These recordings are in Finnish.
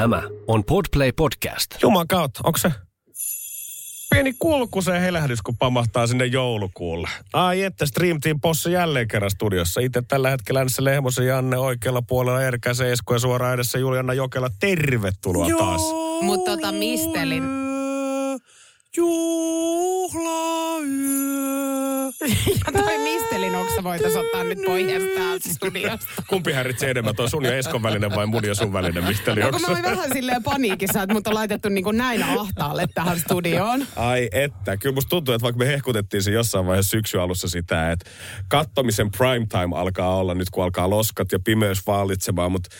Tämä on Podplay Podcast. Juman kautta, onko se pieni kulku se helähdys, kun pamahtaa sinne joulukuulle. Ai että, Stream Team Posse jälleen kerran studiossa. Itse tällä hetkellä äänessä Lehmosen Janne oikealla puolella, Erkä Seisko ja suoraan edessä Juliana Jokela. Tervetuloa Joo. taas. Mutta tota mistelin. Juhlayö. Ja toi mistelin oksa voitaisiin ottaa nyt pois täältä studiosta. Kumpi häiritsee enemmän, toi sun ja Eskon välinen vai mun ja sun välinen misteli No kun mä olin vähän silleen paniikissa, että mut on laitettu niin kuin näin ahtaalle tähän studioon. Ai että, kyllä musta tuntuu, että vaikka me hehkutettiin se jossain vaiheessa syksy alussa sitä, että kattomisen prime time alkaa olla nyt, kun alkaa loskat ja pimeys vallitsemaan, mutta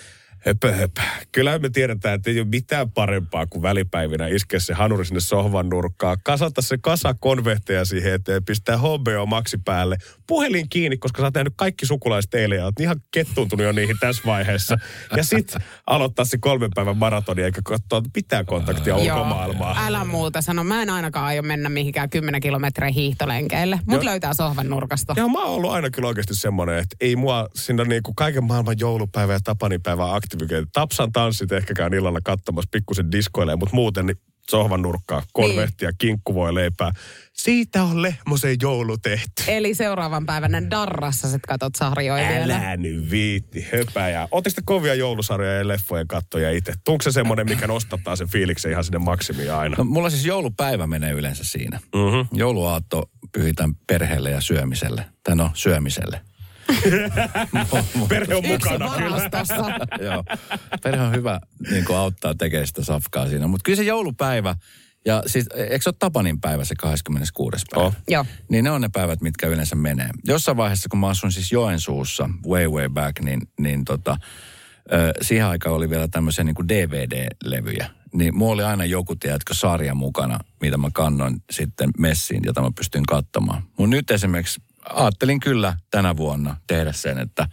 höpö, höpö. Kyllä me tiedetään, että ei ole mitään parempaa kuin välipäivinä iskeä se hanuri sinne sohvan nurkkaan, kasata se kasa konvehteja siihen eteen, pistää HBO Maxi päälle, puhelin kiinni, koska sä oot nähnyt kaikki sukulaiset eilen ja oot ihan kettuuntunut jo niihin tässä vaiheessa. Ja sit aloittaa se kolmen päivän maratoni eikä katsoa mitään kontaktia ulkomaailmaa. Älä muuta sano. Mä en ainakaan aio mennä mihinkään 10 kilometriä hiihtolenkeille. Mut Joo. löytää sohvan nurkasta. Ja mä oon ollut aina kyllä oikeasti semmoinen, että ei mua sinne niinku kaiken maailman joulupäivä ja tapanipäivä aktiviteetti. Tapsan tanssit ehkäkään illalla katsomassa pikkusen diskoilee, mutta muuten niin sohvan nurkkaa, konvehtia, niin. kinkku voi leipää. Siitä on Lehmosen joulu tehty. Eli seuraavan päivänä darrassa sit katot sarjoja vielä. Älä nyt viitti, höpäjää. Ootteko te kovia joulusarjoja ja leffojen kattoja itse? Tuunko se semmoinen, mikä nostattaa sen fiiliksen ihan sinne maksimiin aina? No, mulla siis joulupäivä menee yleensä siinä. Mhm. Jouluaatto pyhitään perheelle ja syömiselle. Tai no, syömiselle. Perhe on mukana kyllä. Joo. Perhe on hyvä niin kuin auttaa tekemään sitä safkaa siinä. Mutta kyllä se joulupäivä, ja siis eikö se ole Tapanin päivä se 26. päivä? Oh. Joo. Niin ne on ne päivät, mitkä yleensä menee. Jossain vaiheessa, kun mä asun siis Joensuussa, way way back, niin, niin tota, ö, siihen aikaan oli vielä tämmöisiä niin kuin DVD-levyjä. Niin mulla oli aina joku, tiedätkö, sarja mukana, mitä mä kannoin sitten messiin, jota mä pystyn katsomaan. Mun nyt esimerkiksi ajattelin kyllä tänä vuonna tehdä sen, että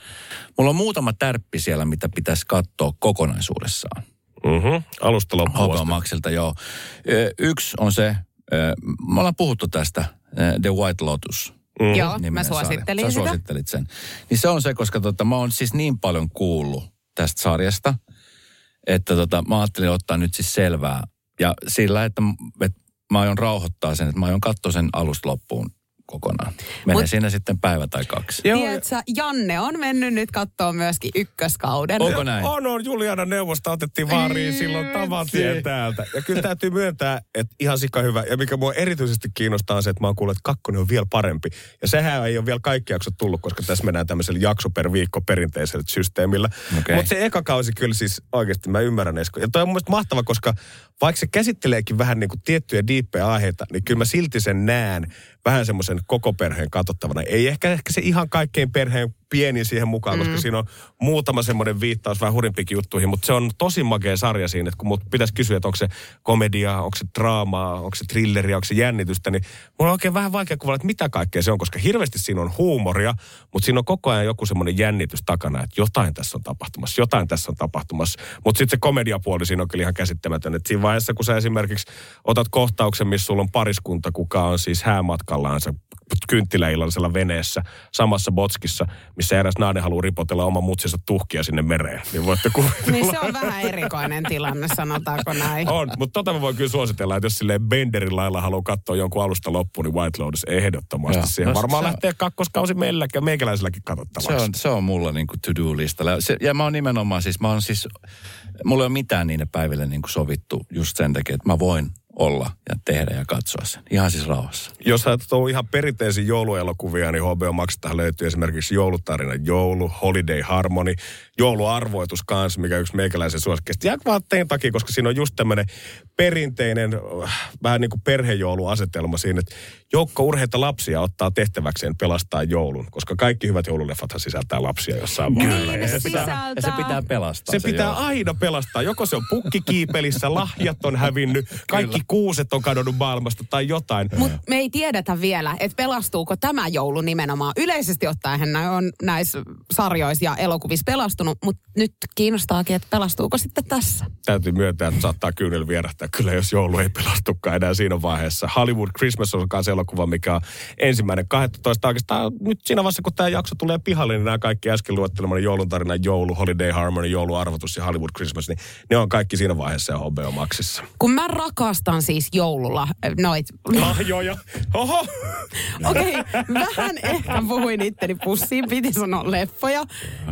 mulla on muutama tärppi siellä, mitä pitäisi katsoa kokonaisuudessaan. Mm-hmm. Alusta loppuun. Maxilta, joo. Yksi on se, me ollaan puhuttu tästä, The White Lotus. Joo, mä suosittelin sarja. Sä sitä. suosittelit sen. Niin se on se, koska tota, mä oon siis niin paljon kuullut tästä sarjasta, että tota, mä ajattelin ottaa nyt siis selvää. Ja sillä, että, että mä aion rauhoittaa sen, että mä aion katsoa sen alusta loppuun kokonaan. Menee Mut- siinä sitten päivä tai kaksi. Joo, Tiedätkö, Janne on mennyt nyt katsoa myöskin ykköskauden. Onko näin? On, on. Juliana neuvosta otettiin vaariin silloin tavatien täältä. Ja kyllä täytyy myöntää, että ihan sika hyvä. Ja mikä mua erityisesti kiinnostaa on se, että mä oon kuullut, että kakkonen on vielä parempi. Ja sehän ei ole vielä kaikki jaksot tullut, koska tässä mennään tämmöisellä jakso per viikko perinteisellä systeemillä. Okei. Mutta se eka kausi kyllä siis oikeasti mä ymmärrän Esko. Ja toi on mun mielestä mahtava, koska vaikka se käsitteleekin vähän niin kuin tiettyjä diippejä aiheita, niin kyllä mä silti sen näen vähän semmoisen koko perheen katsottavana. Ei ehkä, ehkä se ihan kaikkein perheen pieni siihen mukaan, mm. koska siinä on muutama semmoinen viittaus vähän hurimpikin juttuihin, mutta se on tosi makea sarja siinä, että kun mut pitäisi kysyä, että onko se komediaa, onko se draamaa, onko se thrilleria, onko se jännitystä, niin mulla on oikein vähän vaikea kuvata, että mitä kaikkea se on, koska hirveästi siinä on huumoria, mutta siinä on koko ajan joku semmoinen jännitys takana, että jotain tässä on tapahtumassa, jotain tässä on tapahtumassa. Mutta sitten se komediapuoli siinä on kyllä ihan käsittämätön, että siinä vaiheessa, kun sä esimerkiksi otat kohtauksen, missä sulla on pariskunta, kuka on siis häämatkallaan se kynttiläillallisella veneessä samassa botskissa, missä eräs nainen haluaa ripotella oman mutsinsa tuhkia sinne mereen. Niin voitte kuvitella. Niin se on vähän erikoinen tilanne, sanotaanko näin. On, mutta tota mä voin kyllä suositella, että jos silleen Benderin lailla haluaa katsoa jonkun alusta loppuun, niin White Lotus ehdottomasti. Joo. Siihen No, varmaan se on- lähtee kakkoskausi meilläkin, meikäläiselläkin Se katsottavaksi. on, se on mulla niin kuin to-do-listalla. Ja Se, ja mä oon nimenomaan siis, mä oon siis, mulla ei ole mitään niille päiville niin kuin sovittu just sen takia, että mä voin olla ja tehdä ja katsoa sen. Ihan siis rauhassa. Jos sä tuo ihan perinteisiä jouluelokuvia, niin HBO Maxista löytyy esimerkiksi joulutarina Joulu, Holiday Harmony, jouluarvoitus kanssa, mikä yksi meikäläisen suosikkeista. Ja vaan tein takia, koska siinä on just tämmöinen perinteinen, äh, vähän niin kuin perhejouluasetelma siinä, että joukko urheita lapsia ottaa tehtäväkseen pelastaa joulun, koska kaikki hyvät joululeffathan sisältää lapsia jossain vaiheessa. Niin, Ja se pitää, ja se pitää pelastaa. Se pitää joulu. aina pelastaa. Joko se on pukkikiipelissä, lahjat on hävinnyt, kaikki kuuset on kadonnut maailmasta tai jotain. Mutta me ei tiedetä vielä, että pelastuuko tämä joulu nimenomaan. Yleisesti ottaen nämä on näissä sarjoissa ja elokuvissa pelastunut, mutta nyt kiinnostaakin, että pelastuuko sitten tässä. Täytyy myöntää, että saattaa kyynel vierähtää kyllä, jos joulu ei pelastukaan enää siinä vaiheessa. Hollywood Christmas on myös elokuva, mikä on ensimmäinen 12. Oikeastaan nyt siinä vaiheessa, kun tämä jakso tulee pihalle, niin nämä kaikki äsken luettelemani joulun tarina, joulu, Holiday Harmony, jouluarvotus ja Hollywood Christmas, niin ne on kaikki siinä vaiheessa ja HBO Maxissa. Kun mä rakastan siis joululla äh, noit... Lahjoja. Oho! Okei, okay, vähän ehkä puhuin itteni pussiin, piti sanoa leffoja.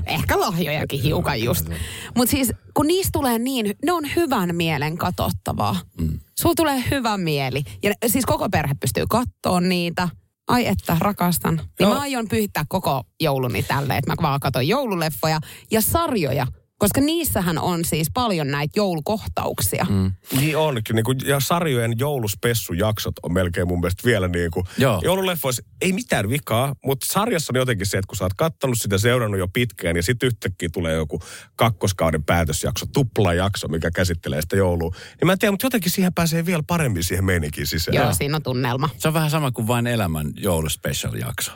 Ehkä lahjojakin hiukan just. Mutta siis kun niistä tulee niin, ne on hyvän mielen katsottavaa. Mm. Sulla tulee hyvä mieli. Ja siis koko perhe pystyy kattoon niitä. Ai että, rakastan. Niin No. mä aion pyhittää koko jouluni tälleen, että mä vaan katson joululeffoja ja sarjoja. Koska niissähän on siis paljon näitä joulukohtauksia. Mm. Niin onkin. Niin kuin, ja sarjojen jouluspessujaksot on melkein mun mielestä vielä niin kuin. Joo. Joululeffoissa ei mitään vikaa, mutta sarjassa on jotenkin se, että kun sä oot kattanut sitä seurannut jo pitkään ja sitten yhtäkkiä tulee joku kakkoskauden päätösjakso, tuplajakso, mikä käsittelee sitä joulua. Niin mä en tiedä, mutta jotenkin siihen pääsee vielä paremmin siihen meininkiin sisään. Joo, siinä on tunnelma. Se on vähän sama kuin vain elämän jouluspecial-jakso.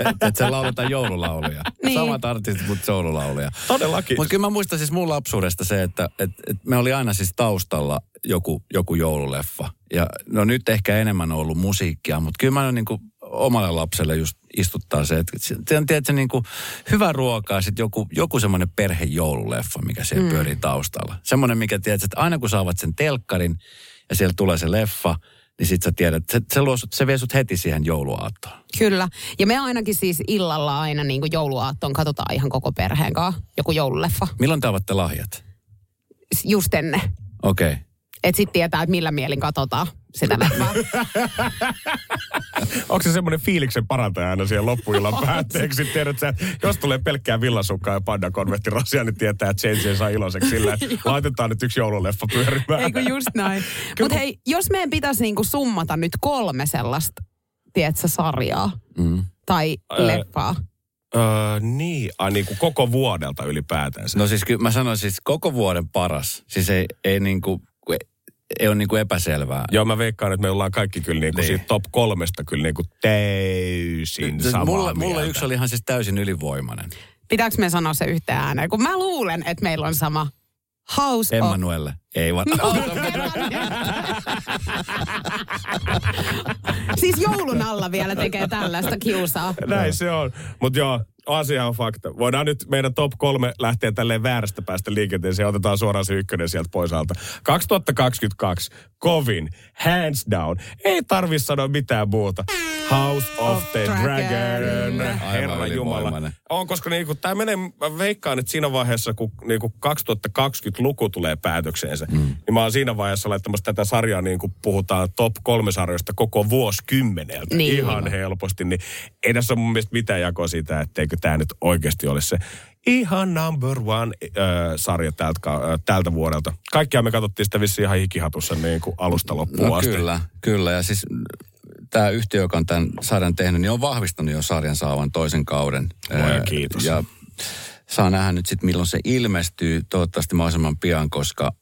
että et se lauletaan joululauluja. Niin. Samat artistit, mutta joululauluja. Todellakin. Mutta kyllä mä muistan siis mun lapsuudesta se, että et, et me oli aina siis taustalla joku, joku joululeffa. Ja no nyt ehkä enemmän on ollut musiikkia, mutta kyllä mä niin kuin omalle lapselle just istuttaa se, että se on tiedätkö, niin kuin hyvä ruokaa, sitten joku, joku semmoinen perhejoululeffa, mikä siellä mm. pyörii taustalla. Semmoinen, mikä tiedät, että aina kun saavat sen telkkarin ja siellä tulee se leffa, niin sit sä tiedät, se, se, luo sut, se vie sut heti siihen jouluaattoon. Kyllä. Ja me ainakin siis illalla aina niin kuin jouluaattoon katsotaan ihan koko perheen kanssa joku joululeffa. Milloin te avatte lahjat? Just ennen. Okei. Okay. Että sitten tietää, että millä mielin katsotaan sitä leffaa. Onko se semmoinen fiiliksen parantaja aina siihen loppuillan päätteeksi? Tiedät sä, että jos tulee pelkkää villasukkaa ja pandakonvehtirasia, niin tietää, että James saa iloiseksi sillä, että laitetaan nyt yksi joululeffa pyörimään. Eikö just näin? Mutta hei, jos meidän pitäisi niinku summata nyt kolme sellaista, tiedätkö, sarjaa Mm. tai leffaa. Öö, niin, ai niin kuin koko vuodelta ylipäätään. No siis kyllä mä sanoin siis koko vuoden paras. Siis ei, ei niinku, ei ole niinku epäselvää. Joo, mä veikkaan, että me ollaan kaikki kyllä niin kuin Niin. siitä top kolmesta kyllä niin kuin täysin Siis samaa mulle mieltä. yksi oli ihan siis täysin ylivoimainen. Pitääkö me sanoa se yhteen ääneen? Kun mä luulen, että meillä on sama House of... Ei vaan. No, siis joulun alla vielä tekee tällaista kiusaa. Näin se on. Mutta joo, asia on fakta. Voidaan nyt meidän top kolme lähteä tälleen väärästä päästä liikenteeseen ja otetaan suoraan se ykkönen sieltä pois alta. 2022, kovin, hands down. Ei tarvi sanoa mitään muuta. House of, Of the Dragon. Dragon. Herra Jumala. On, koska niinku, tämä menee, mä veikkaan, että siinä vaiheessa, kun niinku 2020-luku tulee päätökseensä, mm. niin mä oon siinä vaiheessa laittamassa tätä sarjaa, niin kuin puhutaan top kolme sarjoista koko vuosikymmeneltä. Niin. Ihan helposti. Niin ei tässä ole mun mielestä mitään jakoa siitä, etteikö tämä nyt oikeasti ole se ihan number one äh, sarja tältä, äh, tältä vuodelta. Kaikkia me katsottiin sitä vissiin ihan hikihatussa niin kuin alusta loppuun No asti. kyllä, kyllä. Ja siis tämä yhtiö, joka on tämän sarjan tehnyt, niin on vahvistanut jo sarjan saavan toisen kauden. Ää, kiitos. Ja saa nähdä nyt sitten, milloin se ilmestyy. Toivottavasti mahdollisimman pian, koska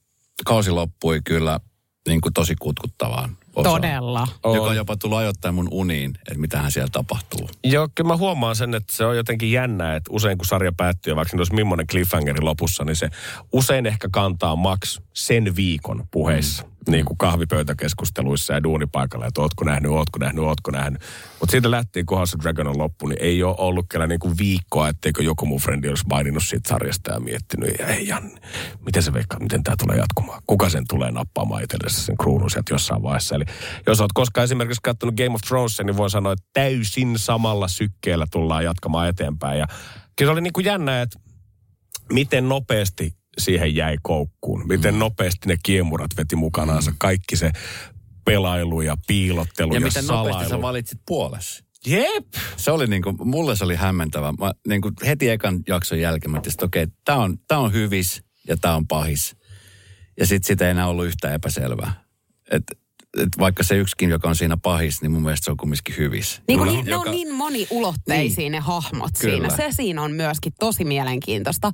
kausi loppui kyllä niin kuin tosi kutkuttavaan osaan. Todella. On. Joka on jopa tullut ajoittain mun uniin, että mitähän siellä tapahtuu. Joo, kyllä mä huomaan sen, että se on jotenkin jännää, että usein kun sarja päättyy, vaikka olisi millainen cliffhangeri lopussa, niin se usein ehkä kantaa maks sen viikon puheissa. Mm. Niin kuin kahvipöytäkeskusteluissa ja duunipaikalla, että ootko nähnyt, ootko nähnyt, ootko nähnyt. Mutta siitä lähtien, kun House of Dragon on loppu, niin ei ole ollut kyllä niin kuin viikkoa, etteikö joku mun frendi olisi maininnut siitä sarjasta ja miettinyt, ja ei Janne, miten se veikkaa, miten tämä tulee jatkumaan? Kuka sen tulee nappaamaan itsellensä sen kruunun sieltä jossain vaiheessa? Eli jos oot koskaan esimerkiksi katsonut Game of Thrones, niin voin sanoa, että täysin samalla sykkeellä tullaan jatkamaan eteenpäin. Ja kyllä se oli niin kuin jännä, että miten nopeasti siihen jäi koukkuun. Miten nopeasti ne kiemurat veti mukanaansa. Kaikki se pelailu ja piilottelu Ja ja, miten salailu. nopeasti sä valitsit puolesi. Jep. Se oli niin kuin, mulle se oli hämmentävä. Mä niin kuin heti ekan jakson jälkeen mä tietysti, okei, okay, tää on, tää on hyvis ja tää on pahis. Ja sitten sitä ei enää ollut yhtään epäselvää. Et että vaikka se yksikin, joka on siinä pahis, niin mun mielestä se on kumminkin hyvis. Niin kuin No, niin, ne joka- on niin moniulotteisia ne hahmot Kyllä. siinä. Se siinä on myöskin tosi mielenkiintoista.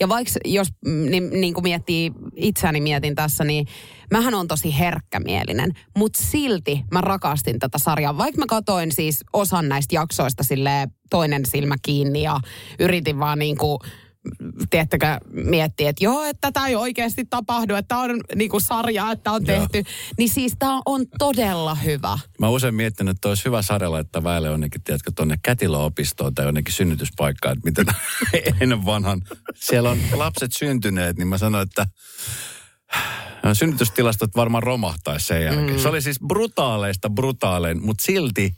Ja vaikka jos mm, niin, niin kuin miettii, itseäni mietin tässä, niin mähän on tosi herkkämielinen. Mutta silti mä rakastin tätä sarjaa. Vaikka mä katoin siis osan näistä jaksoista sille toinen silmä kiinni ja yritin vaan niin kuin tiedättekö, miettiä, että joo, että tämä ei oikeasti tapahdu, että tämä on niin kuin sarja, että on tehty. Niin siis tämä on todella hyvä. Mä usein miettinyt, että olisi hyvä sarja laittaa väelle jonnekin, tiedätkö, tuonne kätilöopistoon tai jonnekin synnytyspaikkaan, että miten ennen vanhan. Siellä on lapset syntyneet, niin mä sanoin, että synnytystilastot varmaan romahtaisi sen jälkeen. Mm. Se oli siis brutaaleista brutaalein, mutta silti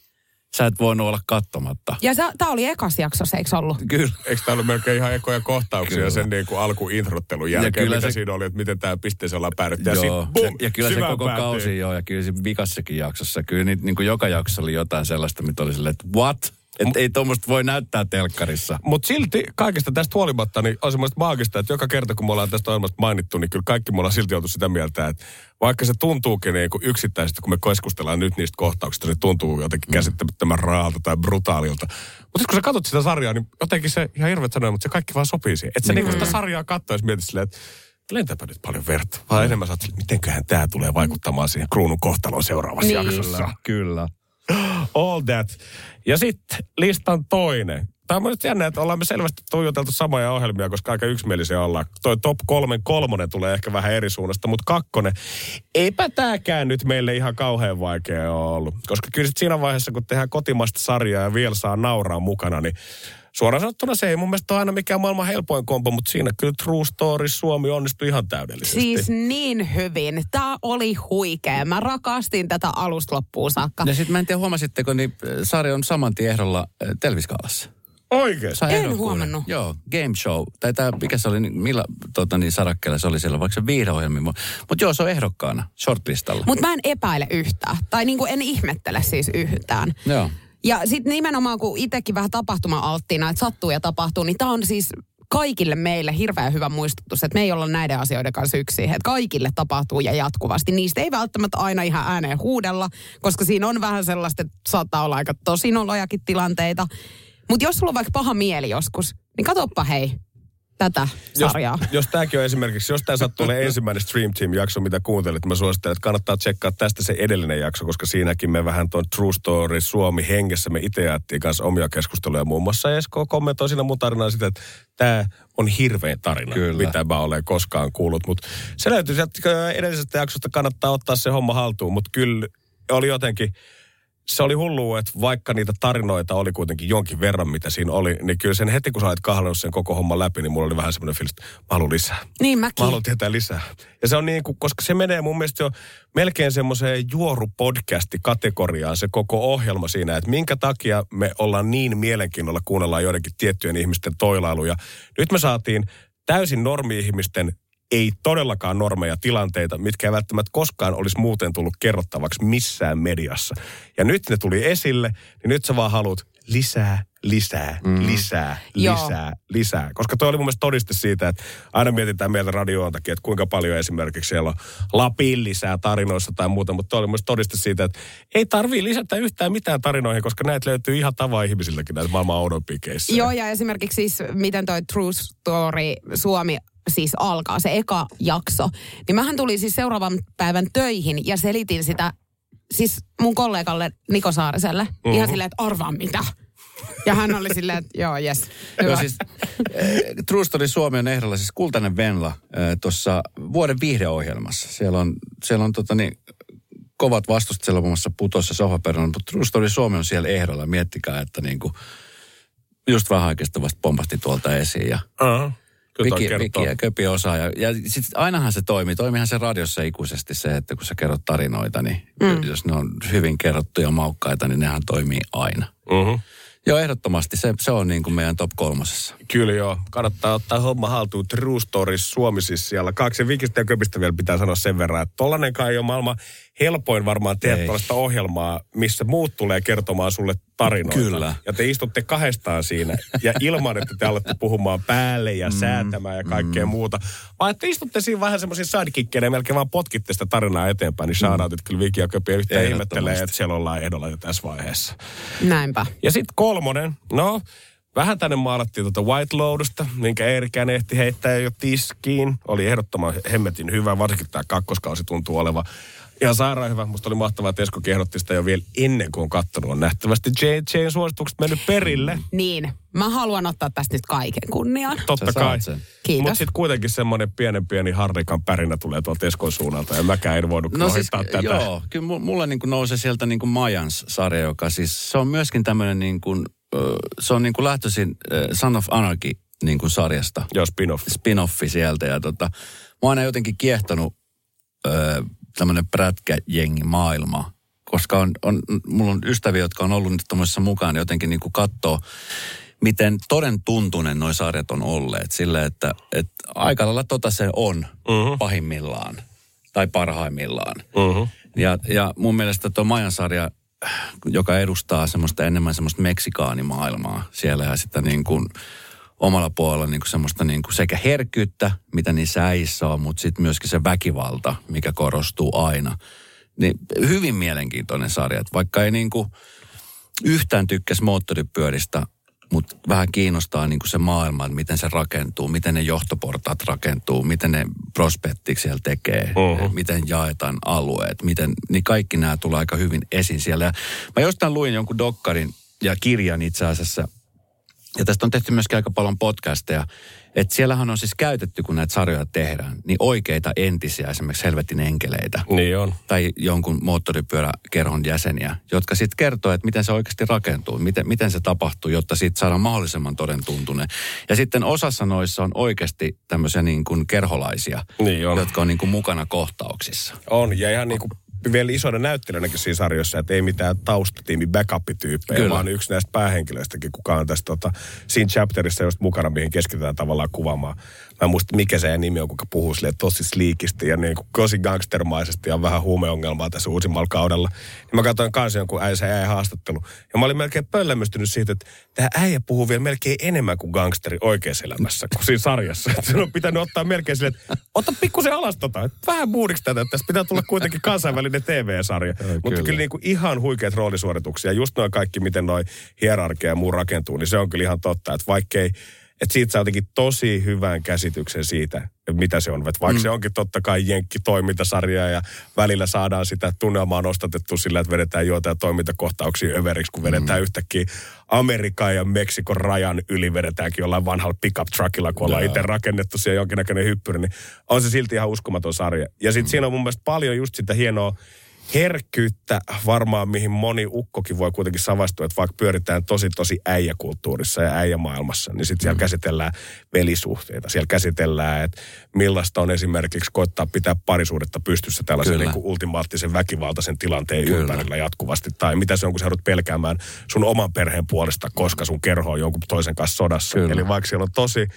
sä et voinut olla katsomatta. Ja tämä oli ekas jaksossa, eikö ollut? Kyllä. Eikö tämä ollut melkein ihan ekoja kohtauksia Kyllä. sen niin kuin alkuintrottelun Ja jälkeen, kyllä mitä se- siinä oli, että miten tämä pisteeseen ollaan päädytty. Ja, sit, boom, ja kyllä se koko kausi joo, ja kyllä se vikassakin jaksossa. Kyllä niitä, niin kuin joka jaksossa oli jotain sellaista, mitä oli silleen, että what? Että ei tuommoista voi näyttää telkkarissa. Mutta silti kaikesta tästä huolimatta, niin on semmoista maagista, että joka kerta kun me ollaan tästä ohjelmasta mainittu, niin kyllä kaikki me ollaan silti oltu sitä mieltä, että vaikka se tuntuukin niin kuin yksittäisesti, kun me keskustellaan nyt niistä kohtauksista, se tuntuu jotenkin käsittämättömän raalta tai brutaalilta. Mutta kun sä katsot sitä sarjaa, niin jotenkin se ihan hirveät sanoja, mutta se kaikki vaan sopii siihen. Että sä niin. sitä sarjaa katsois mietit silleen, että lentäpä nyt paljon verta. Vaan enemmän sä mitenköhän tämä tulee vaikuttamaan siihen kruunun kohtaloon seuraavassa Niin. jaksossa. Kyllä. All that. Ja sitten listan toinen. Tämä on nyt jännä, että ollaan me selvästi tuijoteltu samoja ohjelmia, koska aika yksimielisiä ollaan. Toi top kolmen kolmonen tulee ehkä vähän eri suunnasta, mutta kakkonen, eipä tääkään nyt meille ihan kauhean vaikea ollut. Koska kyllä sit siinä vaiheessa, kun tehdään kotimaista sarjaa ja vielä saa nauraa mukana, niin suoraan sanottuna se ei mun mielestä ole aina mikään maailman helpoin kompo, mutta siinä kyllä True Story Suomi onnistui ihan täydellisesti. Siis niin hyvin. Tämä oli huikea. Mä rakastin tätä alusta loppuun saakka. Ja sitten mä en tiedä, huomasitteko, niin äh, sarja on saman tien ehdolla äh, Telviskaalassa. Oikein. Sai En huomannut. Joo, game show. Tai tää, mikä se oli, niin millä tota, niin sarakkeella se oli siellä, vaikka se viihdeohjelmi. Mutta joo, se on ehdokkaana, shortlistalla. Mutta mä en epäile yhtään. Tai niinku en ihmettele siis yhtään. Joo. Ja sitten nimenomaan, kun itsekin vähän tapahtuma-alttiina, että sattuu ja tapahtuu, niin tämä on siis kaikille meille hirveän hyvä muistutus, että me ei olla näiden asioiden kanssa yksin. Että kaikille tapahtuu ja jatkuvasti. Niistä ei välttämättä aina ihan ääneen huudella, koska siinä on vähän sellaista, että saattaa olla aika tosi nolojakin tilanteita. Mutta jos sulla on vaikka paha mieli joskus, niin katoppa hei tätä jos, sarjaa. jos tämäkin on esimerkiksi, jos tämä sattuu olemaan ensimmäinen Stream Team-jakso, mitä kuuntelit, mä suosittelen, että kannattaa tsekkaa tästä se edellinen jakso, koska siinäkin me vähän tuon True Story Suomi hengessä, me itse jaettiin kanssa omia keskusteluja. Muun muassa Esko kommentoi siinä mun tarinaa sitä, että tämä on hirveä tarina, Kyllä. mitä mä olen koskaan kuullut. Mutta se löytyy sieltä edellisestä jaksosta, kannattaa ottaa se homma haltuun, mutta kyllä oli jotenkin, se oli hullu, että vaikka niitä tarinoita oli kuitenkin jonkin verran, mitä siinä oli, niin kyllä sen heti kun sä olet kahlannut sen koko homman läpi, niin mulla oli vähän semmoinen fiilis, että mä haluan lisää. Niin Mä mäkin. haluan tietää lisää. Ja se on niin kuin, koska se menee mun mielestä jo melkein semmoiseen juorupodcasti-kategoriaan se koko ohjelma siinä, että minkä takia me ollaan niin mielenkiinnolla kuunnellaan joidenkin tiettyjen ihmisten toilailuja. Nyt me saatiin täysin normi-ihmisten ei todellakaan normeja tilanteita, mitkä ei välttämättä koskaan olisi muuten tullut kerrottavaksi missään mediassa. Ja nyt ne tuli esille, niin nyt sä vaan haluat lisää, lisää, mm. lisää, Joo. lisää, lisää. Koska toi oli mun mielestä todiste siitä, että aina mietitään meiltä radioon takia, että kuinka paljon esimerkiksi siellä on Lapin lisää tarinoissa tai muuta, mutta toi oli mun mielestä todiste siitä, että ei tarvii lisätä yhtään mitään tarinoihin, koska näitä löytyy ihan tavan ihmisiltäkin näitä maailman oudompia. Joo, ja esimerkiksi siis, miten toi True Story Suomi siis alkaa, se eka jakso. Niin mähän tulin siis seuraavan päivän töihin ja selitin sitä siis mun kollegalle Niko Saariselle. Uh-huh. Ihan silleen, että arvaa mitä. Ja hän oli silleen, että joo, jes. Hyvä. siis eh, True Story Suomi on ehdolla siis Kultainen Venla eh, tuossa vuoden viihdeohjelmassa. Siellä on, siellä on tota niin, kovat vastustat siellä muun muassa putossa sohvaperunat, mutta True Story Suomi on siellä ehdolla. Miettikää, että niinku, just vähän oikeastaan vasta pompasti tuolta esiin ja Uh-huh. Viki. Viki ja Köpi osaa. Ja, ja sit ainahan se toimii. Toimihan se radiossa ikuisesti se, että kun sä kerrot tarinoita, niin mm. jos ne on hyvin kerrottuja maukkaita, niin nehän toimii aina. Uh-huh. Joo, ehdottomasti. Se, se on niin kuin meidän top kolmosessa. Kyllä joo. Kannattaa ottaa homma haltuun. True Stories Suomi siis siellä. Kaksi Vikistä ja Köpistä vielä pitää sanoa sen verran, että tollanenkaan ei ole maailman helpoin varmaan tehdä tällaista ohjelmaa, missä muut tulee kertomaan sulle tarinoita. Kyllä. Ja te istutte kahdestaan siinä. Ja ilman, että te alatte puhumaan päälle ja säätämään ja kaikkea muuta. Vaan että istutte siinä vähän semmoisia sidekickkejä ja melkein vaan potkitte sitä tarinaa eteenpäin. Niin shoutoutit kyllä Viki ja Köpi yhtään ihmettelee, että siellä ollaan ehdolla jo tässä vaiheessa. Näinpä. Ja sitten kolmonen, no vähän tänne maalattiin tuota White Loadusta, minkä Eerikään ehti heittää jo tiskiin. Oli ehdottoman hemmetin hyvä, varsinkin tämä kakkoskausi tuntuu olevan ihan sairaan hyvä. Musta oli mahtavaa, että Esko ehdotti sitä jo vielä ennen kuin on kattonut. On nähtävästi J.J. suositukset mennyt perille. Niin, mä haluan ottaa tästä nyt kaiken kunniaan. Totta kai. sen. Kiitos. Mutta sitten kuitenkin semmoinen pienen pieni harrikan pärinä tulee tuolta Eskon suunnalta. Ja mäkään en voinut No siis, tätä. joo, kyllä mu- mulle niin kuin nousee sieltä niin kuin Mayans-sarja, joka siis, se on myöskin tämmöinen niin kuin, se on niin kuin lähtöisin Son of Anarchy niin kuin sarjasta. Joo, spin-off. spin-offi sieltä. Ja tota, mä oon aina jotenkin kiehtonut öö, tämmöinen prätkäjengi maailma, koska on, on, mulla on ystäviä, jotka on ollut nyt tämmöisessä mukaan jotenkin niin kuin katsoo, miten toden tuntunen noi sarjat on olleet. Sille, että, että aika lailla tota se on mm-hmm. pahimmillaan tai parhaimmillaan. Mm-hmm. Ja, ja mun mielestä tuo Majan sarja, joka edustaa semmoista enemmän semmoista meksikaanimaailmaa siellä ja sitä niin kuin omalla puolella niin kuin semmoista niin kuin sekä herkkyyttä, mitä niissä äissä on, mutta sitten myöskin se väkivalta, mikä korostuu aina. Niin hyvin mielenkiintoinen sarja, että vaikka ei niin kuin yhtään tykkäs moottoripyöristä, mutta vähän kiinnostaa niin kuin se maailma, että miten se rakentuu, miten ne johtoportaat rakentuu, miten ne prospektit siellä tekee, Mhm. miten jaetaan alueet, miten, niin kaikki nämä tulee aika hyvin esiin siellä. Ja mä jostain luin jonkun dokkarin ja kirjan itse asiassa, ja tästä on tehty myöskin aika paljon podcasteja, että siellähän on siis käytetty, kun näitä sarjoja tehdään, niin oikeita entisiä esimerkiksi helvetin enkeleitä Niin on. tai jonkun moottoripyöräkerhon jäseniä, jotka sitten kertoo, että miten se oikeasti rakentuu, miten, miten se tapahtuu, jotta siitä saadaan mahdollisimman toden tuntunen. Ja sitten osassa noissa on oikeasti tämmöisiä niin kuin kerholaisia, Niin on. jotka on niin kuin mukana kohtauksissa. On, ja ihan niin kuin vielä isoina näyttelijänäkin siinä sarjassa, että ei mitään taustatiimi backup-tyyppejä, Kyllä. vaan yksi näistä päähenkilöistäkin, kuka on tässä tota, siinä chapterissa just mukana, mihin keskitytään tavallaan kuvaamaan. Mä en muista, mikä se nimi on, kuka puhuu silleen tosi sliikisti ja niin kuin tosi gangstermaisesti ja vähän huumeongelmaa tässä uusimmalla kaudella. Niin mä katsoin kanssa jonkun äisä äijä haastattelu. Ja mä olin melkein pöllämystynyt siitä, että tämä äijä puhuu vielä melkein enemmän kuin gangsteri oikeassa elämässä kuin siinä sarjassa. Että Sun on pitänyt ottaa melkein silleen, että ota pikkusen alas tota, vähän muudiksi tätä, että tästä pitää tulla kuitenkin kansainvälinen TV-sarja. Mutta kyllä. kyllä niin kuin ihan huikeat roolisuorituksia. Just noin kaikki, miten noin hierarkia ja muu rakentuu, niin se on kyllä ihan totta, että vaikkei että siitä saa jotenkin tosi hyvän käsityksen siitä, mitä se on. Että vaikka mm. se onkin totta kai jenkki-toimintasarja ja välillä saadaan sitä tunnelmaa nostatettu sillä, että vedetään joitain toimintakohtauksia överiksi, kun vedetään mm. yhtäkkiä Amerikan ja Meksikon rajan yli vedetäänkin jollain vanhalla pickup truckilla, kun ollaan itse rakennettu siellä jonkinnäköinen hyppyri, niin on se silti ihan uskomaton sarja. Ja sitten mm. siinä on mun mielestä paljon just sitä hienoa herkkyyttä varmaan, mihin moni ukkokin voi kuitenkin savastua, että vaikka pyöritään tosi tosi äijäkulttuurissa ja äijämaailmassa, niin sitten siellä käsitellään velisuhteita. Siellä käsitellään, että millaista on esimerkiksi koittaa pitää parisuudetta pystyssä tällaisen Kyllä. niin kuin ultimaattisen väkivaltaisen tilanteen Kyllä. ympärillä jatkuvasti. Tai mitä se on, kun sä joudut pelkäämään sun oman perheen puolesta, koska sun kerho on jonkun toisen kanssa sodassa. Kyllä. Eli vaikka siellä on tosi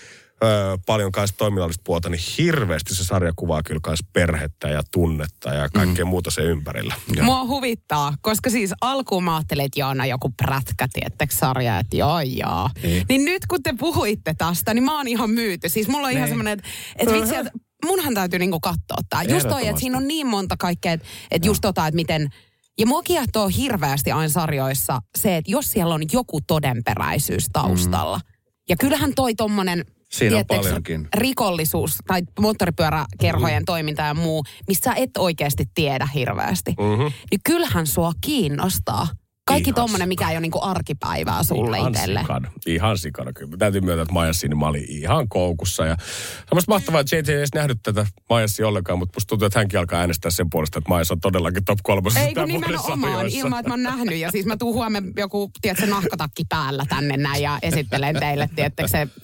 ö, paljon kanssa toiminnallista puolta, niin hirveästi se sarja kuvaa kyllä myös perhettä ja tunnetta ja kaikkea mm. muuta sen ympärillä. Joo. Mua huvittaa, koska siis alkuun mä ajattelin, että Joona joku prätkä, tiettekö sarja, että joo joo. Niin. Niin nyt kun te puhuitte tästä, niin mä oon ihan myyty. Siis mulla on ihan Niin. semmoinen, että, että vitsi, että munhan täytyy niinku katsoa tää. Just toi, että siinä on niin monta kaikkea, että, että just tota, että miten... Ja mua kiehtoo hirveästi aina sarjoissa se, että jos siellä on joku todenperäisyys taustalla. Mm. Ja kyllähän toi tommonen Siinä on paljonkin. rikollisuus tai moottoripyöräkerhojen mm. toiminta ja muu, missä sä et oikeasti tiedä hirveästi, mm-hmm. niin kyllähän sua kiinnostaa. Kaikki Ihan tommonen, mikä ei ole niinku arkipäivää sulle Ihan itselle. sikana. Ihan sikana kyllä. Täytyy myöntää, että Majassi, niin mä olin ihan koukussa. Ja semmoista mahtavaa, että JJ ei edes nähnyt tätä Majassi ollenkaan, mutta musta tuntuu, että hänkin alkaa äänestää sen puolesta, että Majas on todellakin top kolmosessa Ei kun nimenomaan, sarjoissa. ilman että mä oon nähnyt. Ja siis mä tuun huomenna joku, tiedätkö, nahkatakki päällä tänne näin ja esittelen teille,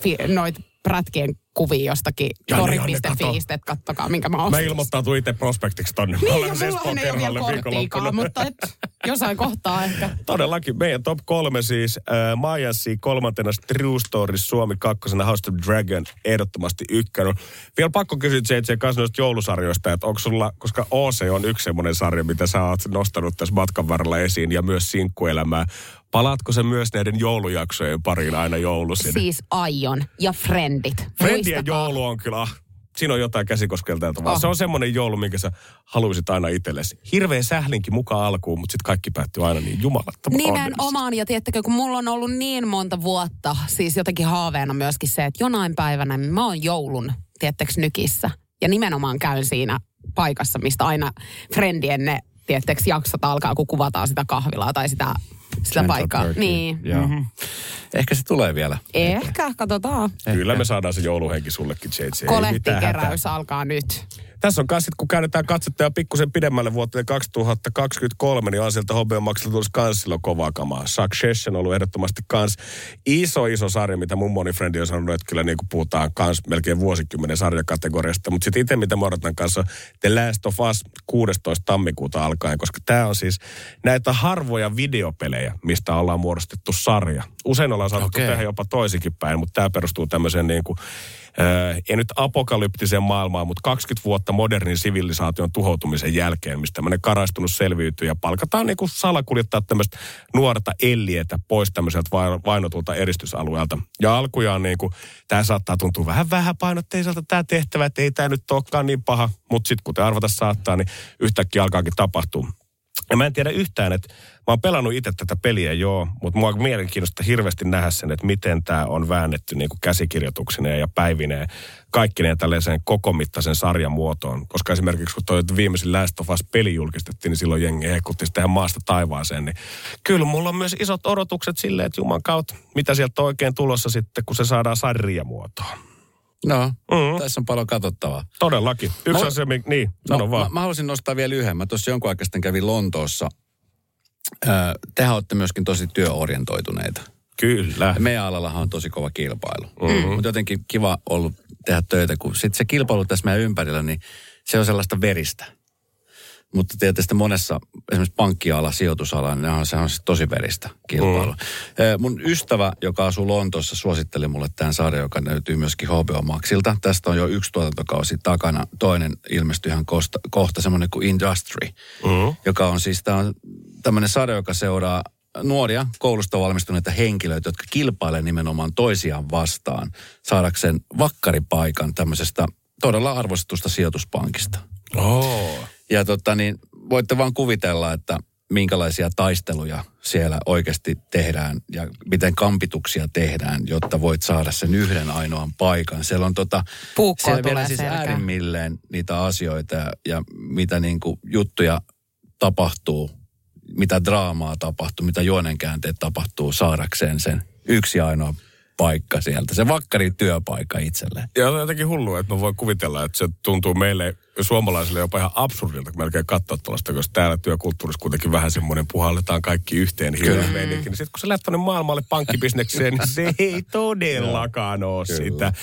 fi- noit prätkien kuvia jostakin Janne, Janne, kato. tori.fi, että kattokaa, minkä mä Mä ostin. ilmoittautuin itse prospektiksi tonne. Mä Niin, olen ja siis Espoon korttiikaan, mutta et, jossain kohtaa ehkä. Todellakin. Meidän top kolme siis. Äh, Majansi kolmantena True Stories, Suomi kakkosena House of Dragon ehdottomasti ykkönen. Vielä pakko kysyä JJ kanssa noista joulusarjoista, että onko sulla, koska OC on yksi semmoinen sarja, mitä sä oot nostanut tässä matkan varrella esiin ja myös sinkkuelämää. Palaatko se myös näiden joulujaksojen pariin aina joulusin? Siis aion ja Friendit. Friendien Muistakaa. joulu on kyllä, siinä on jotain käsikoskelteltavaa. Oh. Se on semmoinen joulu, minkä sä haluaisit aina itsellesi. Hirveä sählinkin mukaan alkuun, mutta sitten kaikki päättyy aina niin jumalattoman. Nimenomaan, ja tiedättekö, kun mulla on ollut niin monta vuotta, siis jotenkin haaveena myöskin se, että jonain päivänä mä oon joulun, tiedättekö, nykissä. Ja nimenomaan käyn siinä paikassa, mistä aina friendien ne, tiedättekö, jaksot alkaa, kun kuvataan sitä kahvilaa tai sitä, sitä Central paikkaa. Niin. Joo. Mm-hmm. Ehkä se tulee vielä. Ehkä, katsotaan. Kyllä me saadaan se jouluhenki sullekin, JJ. Kolettikeräys alkaa nyt. Tässä on myös, kun käännetään katsetta ja pikkusen pidemmälle vuoteen 2023, niin on sieltä HBO Maxilla tulisi kans silloin kovaa kamaa. Succession on ollut ehdottomasti kans iso, iso sarja, mitä mun moni frendi on sanonut, että kyllä niin kuin puhutaan kans melkein vuosikymmenen sarjakategoriasta. Mutta sitten itse, mitä mä odotan kanssa, The Last of Us 16. tammikuuta alkaen, koska tämä on siis näitä harvoja videopelejä, mistä ollaan muodostettu sarja. Usein ollaan saatu Okei. tehdä jopa toisinkin päin, mutta tämä perustuu tämmöiseen niin kuin, äh, ei nyt apokalyptiseen maailmaan, mutta 20 vuotta modernin sivilisaation tuhoutumisen jälkeen, mistä tämmöinen karaistunut selviytyy ja palkataan niin kuin salakuljettaa tämmöistä nuorta Ellietä pois tämmöiseltä vai- vainotulta eristysalueelta. Ja alkujaan niin kuin, tämä saattaa tuntua vähän vähäpainotteiselta tämä tehtävä, että ei tämä nyt olekaan niin paha, mutta sitten kuten arvata saattaa, niin yhtäkkiä alkaakin tapahtua. Ja mä en tiedä yhtään, että mä oon pelannut itse tätä peliä joo, mutta mua on mielenkiintoista hirveästi nähdä sen, että miten tämä on väännetty niin käsikirjoituksineen ja päivineen kaikkineen tällaiseen kokomittaisen sarjan muotoon. Koska esimerkiksi kun toi viimeisin Last of Us peli julkistettiin, niin silloin jengi hekutti sitä ihan maasta taivaaseen. Niin kyllä mulla on myös isot odotukset silleen, että Juman kautta, mitä sieltä on oikein tulossa sitten, kun se saadaan sarjamuotoon. No, Mm. mm-hmm. tässä on paljon katsottavaa. Todellakin. Yksi Mä- asia, niin, sano no, vaan. Mä, mä haluaisin nostaa vielä yhden. Mä tuossa jonkun aikaa sitten kävin Lontoossa. Öö, tehän olette myöskin tosi työorientoituneita. Kyllä. Ja meidän alallahan on tosi kova kilpailu. Mm-hmm. Mutta jotenkin kiva ollut tehdä töitä, kun sitten se kilpailu tässä meidän ympärillä, niin se on sellaista veristä. Mutta tietysti monessa, esimerkiksi pankkiala, sijoitusala, niin on, se on siis tosi veristä kilpailu. Mm. Mun ystävä, joka asuu Lontoossa, suositteli mulle tämän sarjan, joka löytyy myöskin HBO Maxilta. Tästä on jo yksi tuotantokausi takana. Toinen ilmestyi ihan kohta, kohta semmoinen kuin Industry, Mm. joka on siis tää on tämmöinen sarja, joka seuraa nuoria koulusta valmistuneita henkilöitä, jotka kilpailevat nimenomaan toisiaan vastaan saadakseen vakkaripaikan tämmöisestä todella arvostetusta sijoituspankista. Oh. Ja tota niin, voitte vaan kuvitella, että minkälaisia taisteluja siellä oikeasti tehdään ja miten kampituksia tehdään, jotta voit saada sen yhden ainoan paikan. Siellä on tota, Puukkoa siellä vielä siis selkään. äärimmilleen niitä asioita ja, ja mitä niin kuin juttuja tapahtuu, mitä draamaa tapahtuu, mitä juonenkäänteet tapahtuu saadakseen sen yksi ainoa paikka sieltä. Se vakkari työpaikka itselleen. Ja on jotenkin hullua, että mä voin kuvitella, että se tuntuu meille suomalaisille jopa ihan absurdilta, kun melkein katsoa tuollaista, koska täällä työkulttuurissa kuitenkin vähän semmoinen puhalletaan kaikki yhteen hirveän. Niin sitten kun sä lähdet tuonne maailmalle pankkibisnekseen, niin se ei todellakaan ole sitä.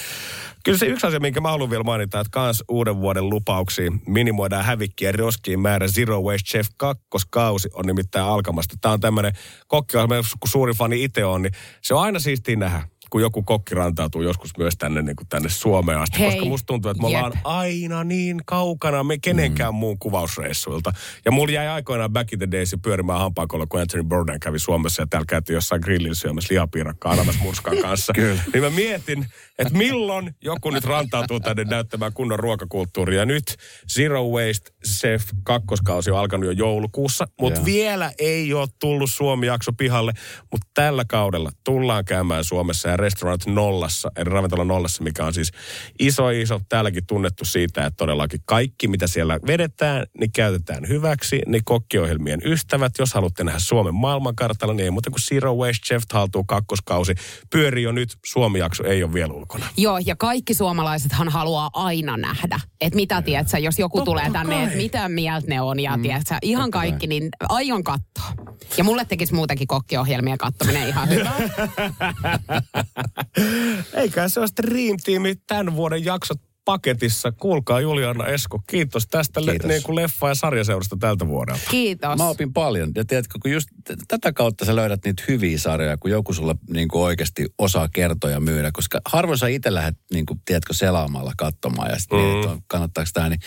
Kyllä se yksi asia, minkä mä haluan vielä mainita, että kans uuden vuoden lupauksiin minimoidaan hävikkiä roskiin määrä Zero Waste Chef kakkoskausi on nimittäin alkamasta. Tämä on tämmöinen kokkiohjelma, kun suuri fani itse on, niin se on aina siistiä nähdä kun joku kokki rantautuu joskus myös tänne, niin kuin tänne Suomeen asti, Hei, koska musta tuntuu, että me jep. ollaan aina niin kaukana me kenenkään mm. muun kuvausreissuilta. Ja mulla jäi aikoinaan back in the days pyörimään hampaakolla, kun Anthony Bourdain kävi Suomessa ja täällä käytiin jossain grillillä syömässä lihapiirakkaa Ananas Murskan kanssa. Niin mä mietin, että milloin joku nyt rantautuu tänne näyttämään kunnon ruokakulttuuria. Nyt Zero Waste Chef kakkoskausi on alkanut jo joulukuussa, mutta Joo. vielä ei ole tullut Suomi-jakso pihalle, mutta tällä kaudella tullaan käymään Suomessa ja Restaurant Nollassa, eli ravintola Nollassa, mikä on siis iso iso, täälläkin tunnettu siitä, että todellakin kaikki, mitä siellä vedetään, niin käytetään hyväksi, niin kokkiohjelmien ystävät, jos haluatte nähdä Suomen maailmankartalla, niin ei muuta kuin Zero Waste Chef haltuu kakkoskausi, pyörii jo nyt, Suomi-jakso ei ole vielä ulkona. Joo, ja kaikki suomalaisethan haluaa aina nähdä, että mitä tiedät sä, jos joku Totta tulee tänne, kai. että mitä mieltä ne on, ja mm, tiedät sä, ihan totta kai. kaikki, niin aion katsoa. Ja mulle tekisi muutenkin kokkiohjelmien kattominen ihan hyvä. Eikä se ole Dream Team tämän vuoden jaksot paketissa. Kuulkaa Juliana Esko, kiitos tästä Kiitos. Le- niin kuin leffa- ja sarjaseurasta tältä vuodelta. Kiitos. Mä opin paljon. Ja tiedätkö, kun just t- tätä kautta sä löydät niitä hyviä sarjoja, kun joku sulla niin kuin oikeasti osaa kertoa ja myydä. Koska harvoin sä itse lähdet, niin kuin, tiedätkö, selaamalla katsomaan ja sitten mm. että kannattaako tämä. Niin,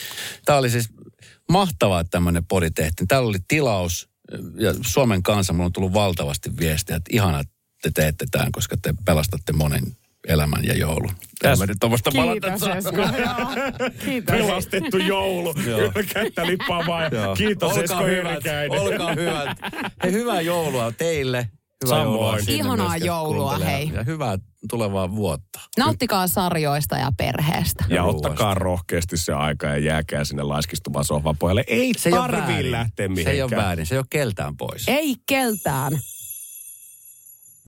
tää oli siis mahtavaa, että tämmöinen podi tehtiin. Täällä oli tilaus ja Suomen kanssa mulla on tullut valtavasti viestiä, että ihana, että te teette tämän, koska te pelastatte monen elämän ja joulun. Tämä nyt tuommoista Kiitos Esko. Joo. Kiitos. Pelastettu joulu. Kättä lippaamaan. ja Kiitos Olkaa Esko hyvät. Olkaa hyvät. Hei, hyvää joulua teille. Hyvää Samoin. joulua sinne Ihanaa joulua, hei. Ja hyvää tulevaa vuotta. Nauttikaa sarjoista ja perheestä. Ja ruuasta. ottakaa rohkeasti se aika ja jääkää sinne laiskistumaan sohvan pohjalle. Ei Se tarvii lähteä Se mihinkään. ei ole väärin, se ei ole keltään pois. Ei keltään.